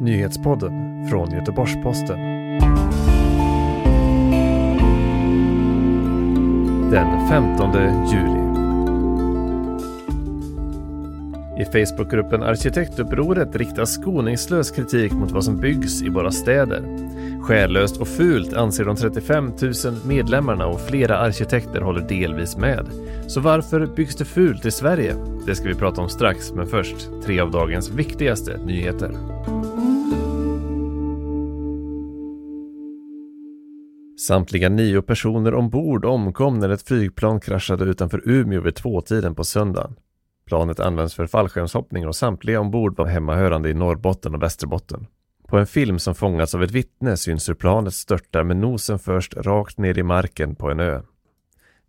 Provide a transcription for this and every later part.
Nyhetspodden från Göteborgs-Posten. Den 15 juli. I Facebookgruppen Arkitektupproret riktas skoningslös kritik mot vad som byggs i våra städer. Själlöst och fult anser de 35 000 medlemmarna och flera arkitekter håller delvis med. Så varför byggs det fult i Sverige? Det ska vi prata om strax, men först tre av dagens viktigaste nyheter. Samtliga nio personer ombord omkom när ett flygplan kraschade utanför Umeå vid tvåtiden på söndagen. Planet används för fallskärmshoppning och samtliga ombord var hemmahörande i Norrbotten och Västerbotten. På en film som fångats av ett vittne syns hur planet störtar med nosen först rakt ner i marken på en ö.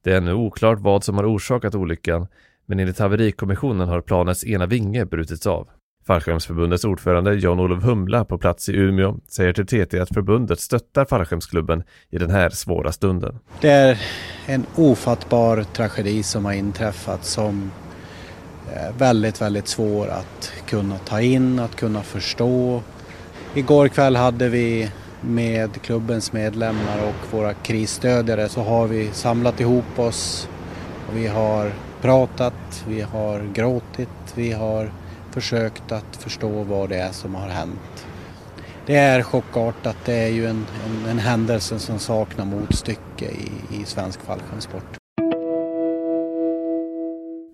Det är ännu oklart vad som har orsakat olyckan, men enligt haverikommissionen har planets ena vinge brutits av. Fallskärmsförbundets ordförande Jan-Olof Humla på plats i Umeå säger till TT att förbundet stöttar fallskärmsklubben i den här svåra stunden. Det är en ofattbar tragedi som har inträffat som är väldigt, väldigt svår att kunna ta in, att kunna förstå. Igår kväll hade vi med klubbens medlemmar och våra krisstödjare så har vi samlat ihop oss. Och vi har pratat, vi har gråtit, vi har försökt att förstå vad det är som har hänt. Det är chockartat, det är ju en, en, en händelse som saknar motstycke i, i svensk fallskärmssport.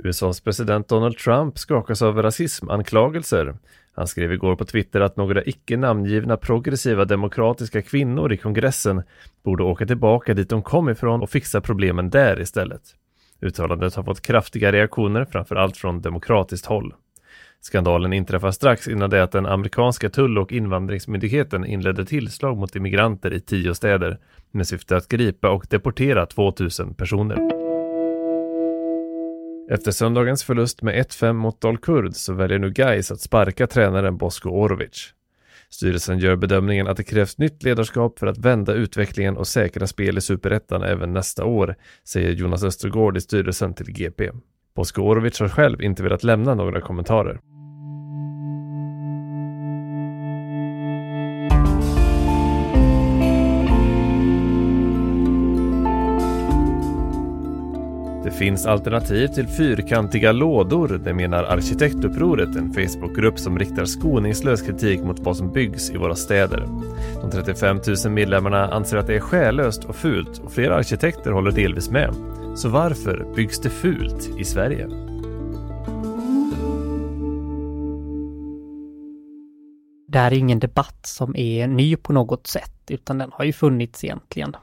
USAs president Donald Trump skakas av rasismanklagelser. Han skrev igår på Twitter att några icke namngivna progressiva demokratiska kvinnor i kongressen borde åka tillbaka dit de kom ifrån och fixa problemen där istället. Uttalandet har fått kraftiga reaktioner, framförallt från demokratiskt håll. Skandalen inträffar strax innan det att den amerikanska tull och invandringsmyndigheten inledde tillslag mot immigranter i tio städer med syfte att gripa och deportera 2000 personer. Efter söndagens förlust med 1-5 mot Dalkurd så väljer nu Gais att sparka tränaren Bosko Orovic. Styrelsen gör bedömningen att det krävs nytt ledarskap för att vända utvecklingen och säkra spel i superettan även nästa år, säger Jonas Östergård i styrelsen till GP. Bosko Orovic har själv inte velat lämna några kommentarer. Finns alternativ till fyrkantiga lådor, det menar Arkitektupproret, en Facebookgrupp som riktar skoningslös kritik mot vad som byggs i våra städer. De 35 000 medlemmarna anser att det är själlöst och fult och flera arkitekter håller delvis med. Så varför byggs det fult i Sverige? Det här är ingen debatt som är ny på något sätt, utan den har ju funnits egentligen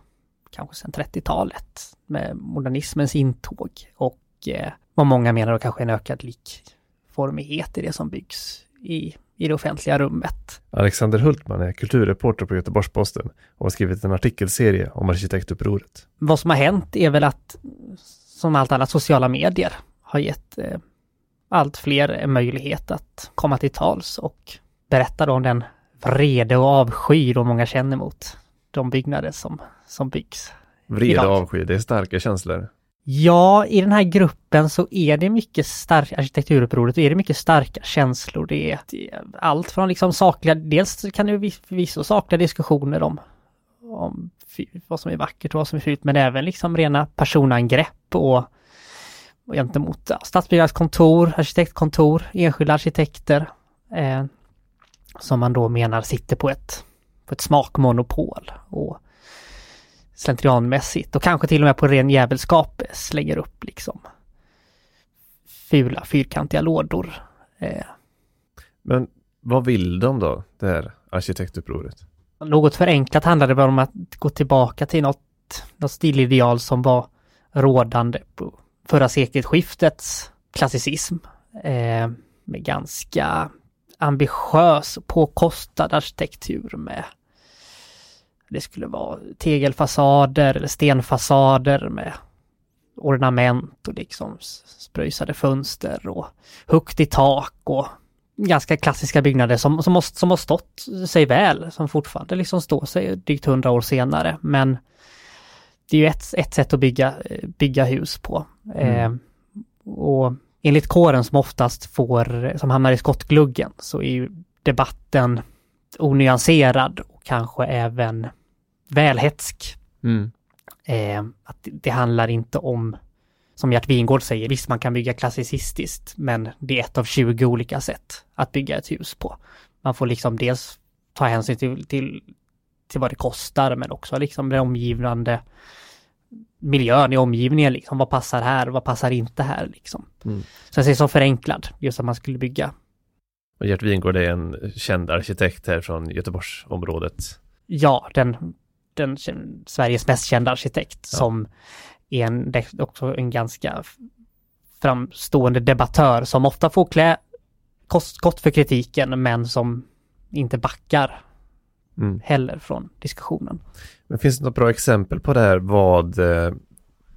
kanske sedan 30-talet med modernismens intåg och eh, vad många menar och kanske en ökad likformighet i det som byggs i, i det offentliga rummet. Alexander Hultman är kulturreporter på Göteborgs-Posten och har skrivit en artikelserie om arkitektupproret. Vad som har hänt är väl att, som allt annat, sociala medier har gett eh, allt fler en möjlighet att komma till tals och berätta om den vrede och avsky de många känner mot de byggnader som, som byggs. Vrede och avsky, det är starka känslor. Ja, i den här gruppen så är det mycket starka, arkitekturupproret, är det mycket starka känslor. Det är, det är allt från liksom sakliga, dels kan det förvisso sakliga diskussioner om, om vad som är vackert och vad som är fult, men även liksom rena personangrepp och, och gentemot ja, stadsbyggnadskontor, arkitektkontor, enskilda arkitekter eh, som man då menar sitter på ett på ett smakmonopol och slentrianmässigt och kanske till och med på ren jävelskap slänger upp liksom fula fyrkantiga lådor. Eh. Men vad vill de då, det här arkitektupproret? Något förenklat handlar det om att gå tillbaka till något, något stilideal som var rådande på förra sekelskiftets klassicism. Eh, med ganska ambitiös, påkostad arkitektur med det skulle vara tegelfasader eller stenfasader med ornament och liksom spröjsade fönster och högt i tak och ganska klassiska byggnader som, som, måste, som har stått sig väl, som fortfarande liksom står sig drygt hundra år senare. Men det är ju ett, ett sätt att bygga, bygga hus på. Mm. Eh, och enligt kåren som oftast får, som hamnar i skottgluggen, så är ju debatten onyanserad och kanske även välhetsk. Mm. Eh, att det handlar inte om, som Gert Wingård säger, visst man kan bygga klassicistiskt, men det är ett av 20 olika sätt att bygga ett hus på. Man får liksom dels ta hänsyn till, till, till vad det kostar, men också liksom det omgivande miljön i omgivningen, liksom. vad passar här, vad passar inte här liksom. Mm. Så jag ser så förenklad, just att man skulle bygga. Och Gert Wingård är en känd arkitekt här från Göteborgsområdet. Ja, den, den Sveriges mest kända arkitekt Ja. som är en, också en ganska framstående debattör som ofta får klä gott för kritiken men som inte backar Mm. heller från diskussionen. Men finns det något bra exempel på det här vad eh,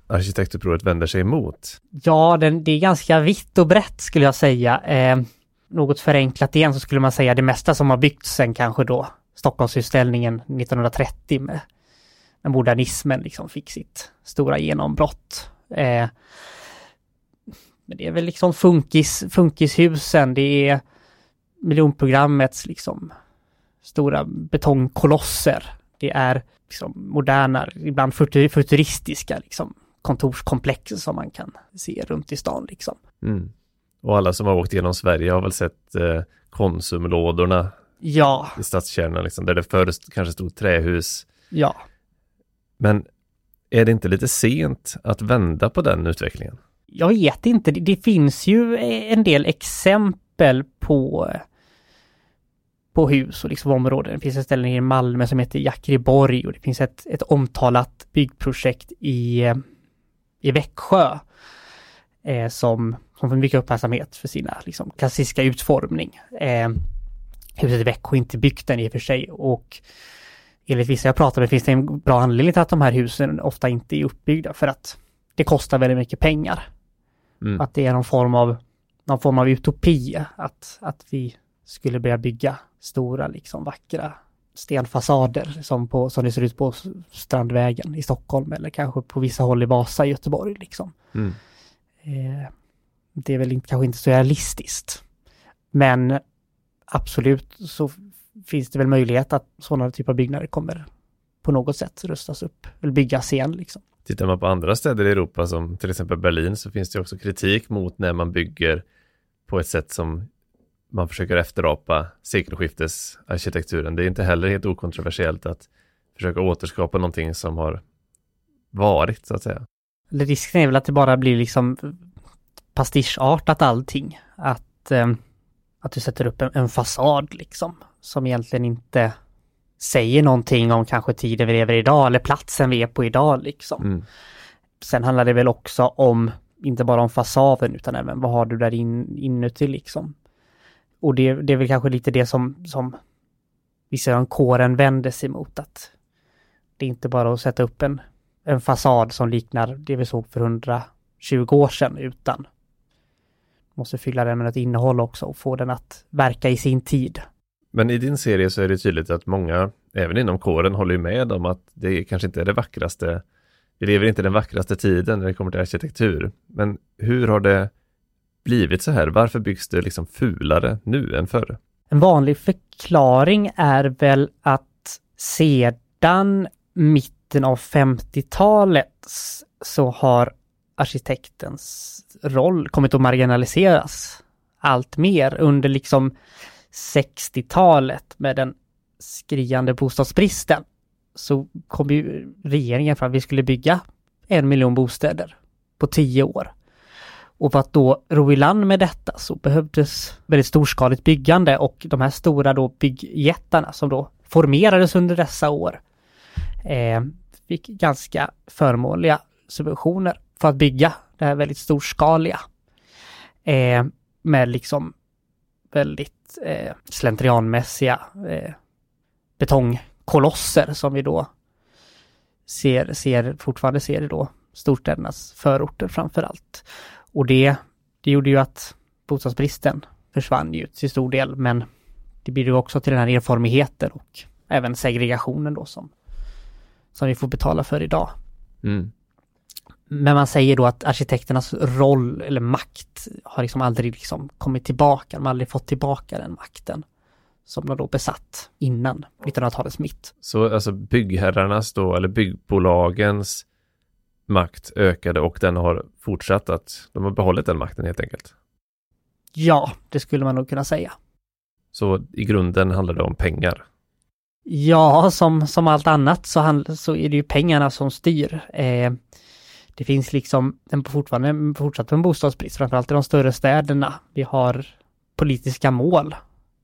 arkitektupproret vänder sig emot? Ja, den, det är ganska vitt och brett skulle jag säga. Eh, något förenklat igen så skulle man säga det mesta som har byggts sen kanske då Stockholmsutställningen 1930 med när modernismen liksom fick sitt stora genombrott. Eh, men det är väl liksom funkis, funkishusen, det är miljonprogrammets liksom stora betongkolosser. Det är liksom moderna, ibland futu- futuristiska liksom kontorskomplex som man kan se runt i stan liksom. Mm. Och alla som har åkt genom Sverige har väl sett eh, Konsumlådorna Ja, i stadskärnan, liksom, där det förr kanske stod trähus. ja. Men är det inte lite sent att vända på den utvecklingen? Jag vet inte, det, det finns ju en del exempel på på hus och liksom områden. Det finns ett ställe i Malmö som heter Jackriborg och det finns ett, ett omtalat byggprojekt i, i Växjö eh, som, som får mycket uppmärksamhet för sina liksom, klassiska utformning. Eh, huset i Växjö är inte byggt än i och för sig och enligt vissa jag pratar med finns det en bra anledning till att de här husen ofta inte är uppbyggda för att det kostar väldigt mycket pengar. Mm. Att det är någon form av, någon form av utopi att, att vi skulle börja bygga stora, liksom vackra stenfasader som, på, som det ser ut på Strandvägen i Stockholm eller kanske på vissa håll i Vasa i Göteborg. Liksom. Mm. Eh, det är väl inte, kanske inte så realistiskt. Men absolut så finns det väl möjlighet att sådana typer av byggnader kommer på något sätt rustas upp eller byggas igen. Liksom. Tittar man på andra städer i Europa som till exempel Berlin så finns det också kritik mot när man bygger på ett sätt som man försöker efterapa sekelskiftesarkitekturen. Det är inte heller helt okontroversiellt att försöka återskapa någonting som har varit så att säga. Risken är väl att det bara blir liksom pastischartat allting. Att, eh, att du sätter upp en, en fasad liksom som egentligen inte säger någonting om kanske tiden vi lever idag eller platsen vi är på idag liksom. Mm. Sen handlar det väl också om, inte bara om fasaden utan även vad har du där in, inuti liksom. Och det, det är väl kanske lite det som, som vissa kåren vänder sig mot att det är inte bara att sätta upp en, en fasad som liknar det vi såg för 120 år sedan utan måste fylla den med ett innehåll också och få den att verka i sin tid. Men i din serie så är det tydligt att många, även inom kåren, håller med om att det kanske inte är det vackraste. Vi lever inte den vackraste tiden när det kommer till arkitektur. Men hur har det blivit så här? Varför byggs det liksom fulare nu än förr? En vanlig förklaring är väl att sedan mitten av 50-talet så har arkitektens roll kommit att marginaliseras allt mer under liksom 60-talet med den skriande bostadsbristen så kom ju regeringen fram att vi skulle bygga en miljon bostäder på tio år. Och för att då ro i land med detta så behövdes väldigt storskaligt byggande och de här stora då byggjättarna som då formerades under dessa år eh, fick ganska förmånliga subventioner för att bygga det här väldigt storskaliga. Eh, med liksom väldigt eh, slentrianmässiga eh, betongkolosser som vi då ser, ser fortfarande ser i då storstädernas förorter framför allt. Och det, det gjorde ju att bostadsbristen försvann ju till stor del, men det bidrog också till den här erfarenheten och även segregationen då som, som vi får betala för idag. Mm. Men man säger då att arkitekternas roll eller makt har liksom aldrig liksom kommit tillbaka, de har aldrig fått tillbaka den makten som de då besatt innan 1900-talets mitt. Så alltså byggherrarnas då, eller byggbolagens makt ökade och den har fortsatt att, de har behållit den makten helt enkelt. Ja, det skulle man nog kunna säga. Så i grunden handlar det om pengar. Ja, som, som allt annat så, hand, så är det ju pengarna som styr. Eh, det finns liksom en, fortfarande fortsatt en bostadsbrist, framförallt i de större städerna. Vi har politiska mål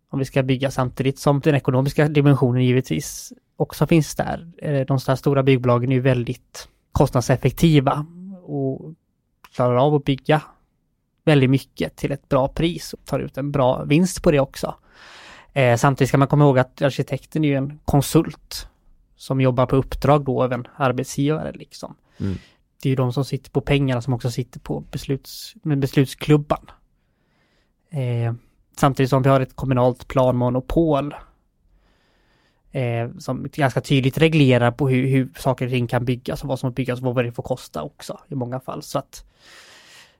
om vi ska bygga samtidigt som den ekonomiska dimensionen givetvis också finns där. Eh, de stora byggbolagen är ju väldigt kostnadseffektiva och klarar av att bygga väldigt mycket till ett bra pris och tar ut en bra vinst på det också. Eh, samtidigt ska man komma ihåg att arkitekten är ju en konsult som jobbar på uppdrag då av en arbetsgivare liksom. Mm. Det är ju de som sitter på pengarna som också sitter på besluts, med beslutsklubban. Eh, samtidigt som vi har ett kommunalt planmonopol eh, som ganska tydligt reglerar på hur, hur saker och ting kan byggas och vad som byggas och vad det får kosta också i många fall. Så att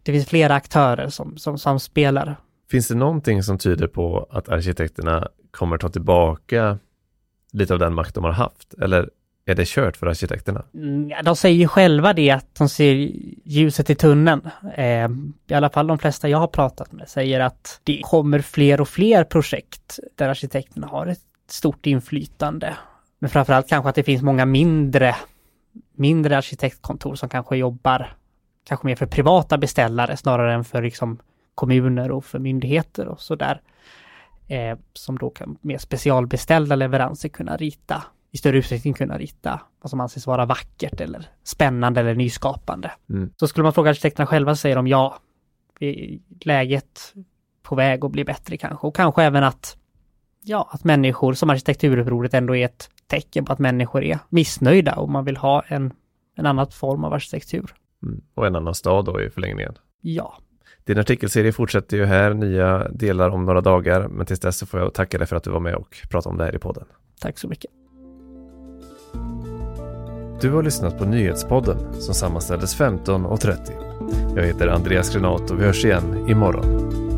det finns flera aktörer som, som, samspelar. Finns det någonting som tyder på att arkitekterna kommer ta tillbaka lite av den makt de har haft? Eller är det kört för arkitekterna? Mm, de säger ju själva det att de ser ljuset i tunneln. Eh, I alla fall de flesta jag har pratat med säger att det kommer fler och fler projekt där arkitekterna har ett stort inflytande. Men framförallt kanske att det finns många mindre, mindre arkitektkontor som kanske jobbar kanske mer för privata beställare snarare än för liksom kommuner och för myndigheter och sådär. Eh, som då kan med specialbeställda leveranser kunna rita i större utsträckning kunna rita vad som anses vara vackert eller spännande eller nyskapande. Mm. Så skulle man fråga arkitekterna själva säger de ja, läget på väg att bli bättre kanske och kanske även att ja, att människor som arkitekturupproret ändå är ett tecken på att människor är missnöjda och man vill ha en, en annan form av arkitektur. Mm. Och en annan stad då i förlängningen. Ja. Din artikelserie fortsätter ju här, nya delar om några dagar, men tills dess så får jag tacka dig för att du var med och pratade om det här i podden. Tack så mycket. Du har lyssnat på Nyhetspodden som sammanställdes 15.30. Jag heter Andreas Granat och vi hörs igen imorgon.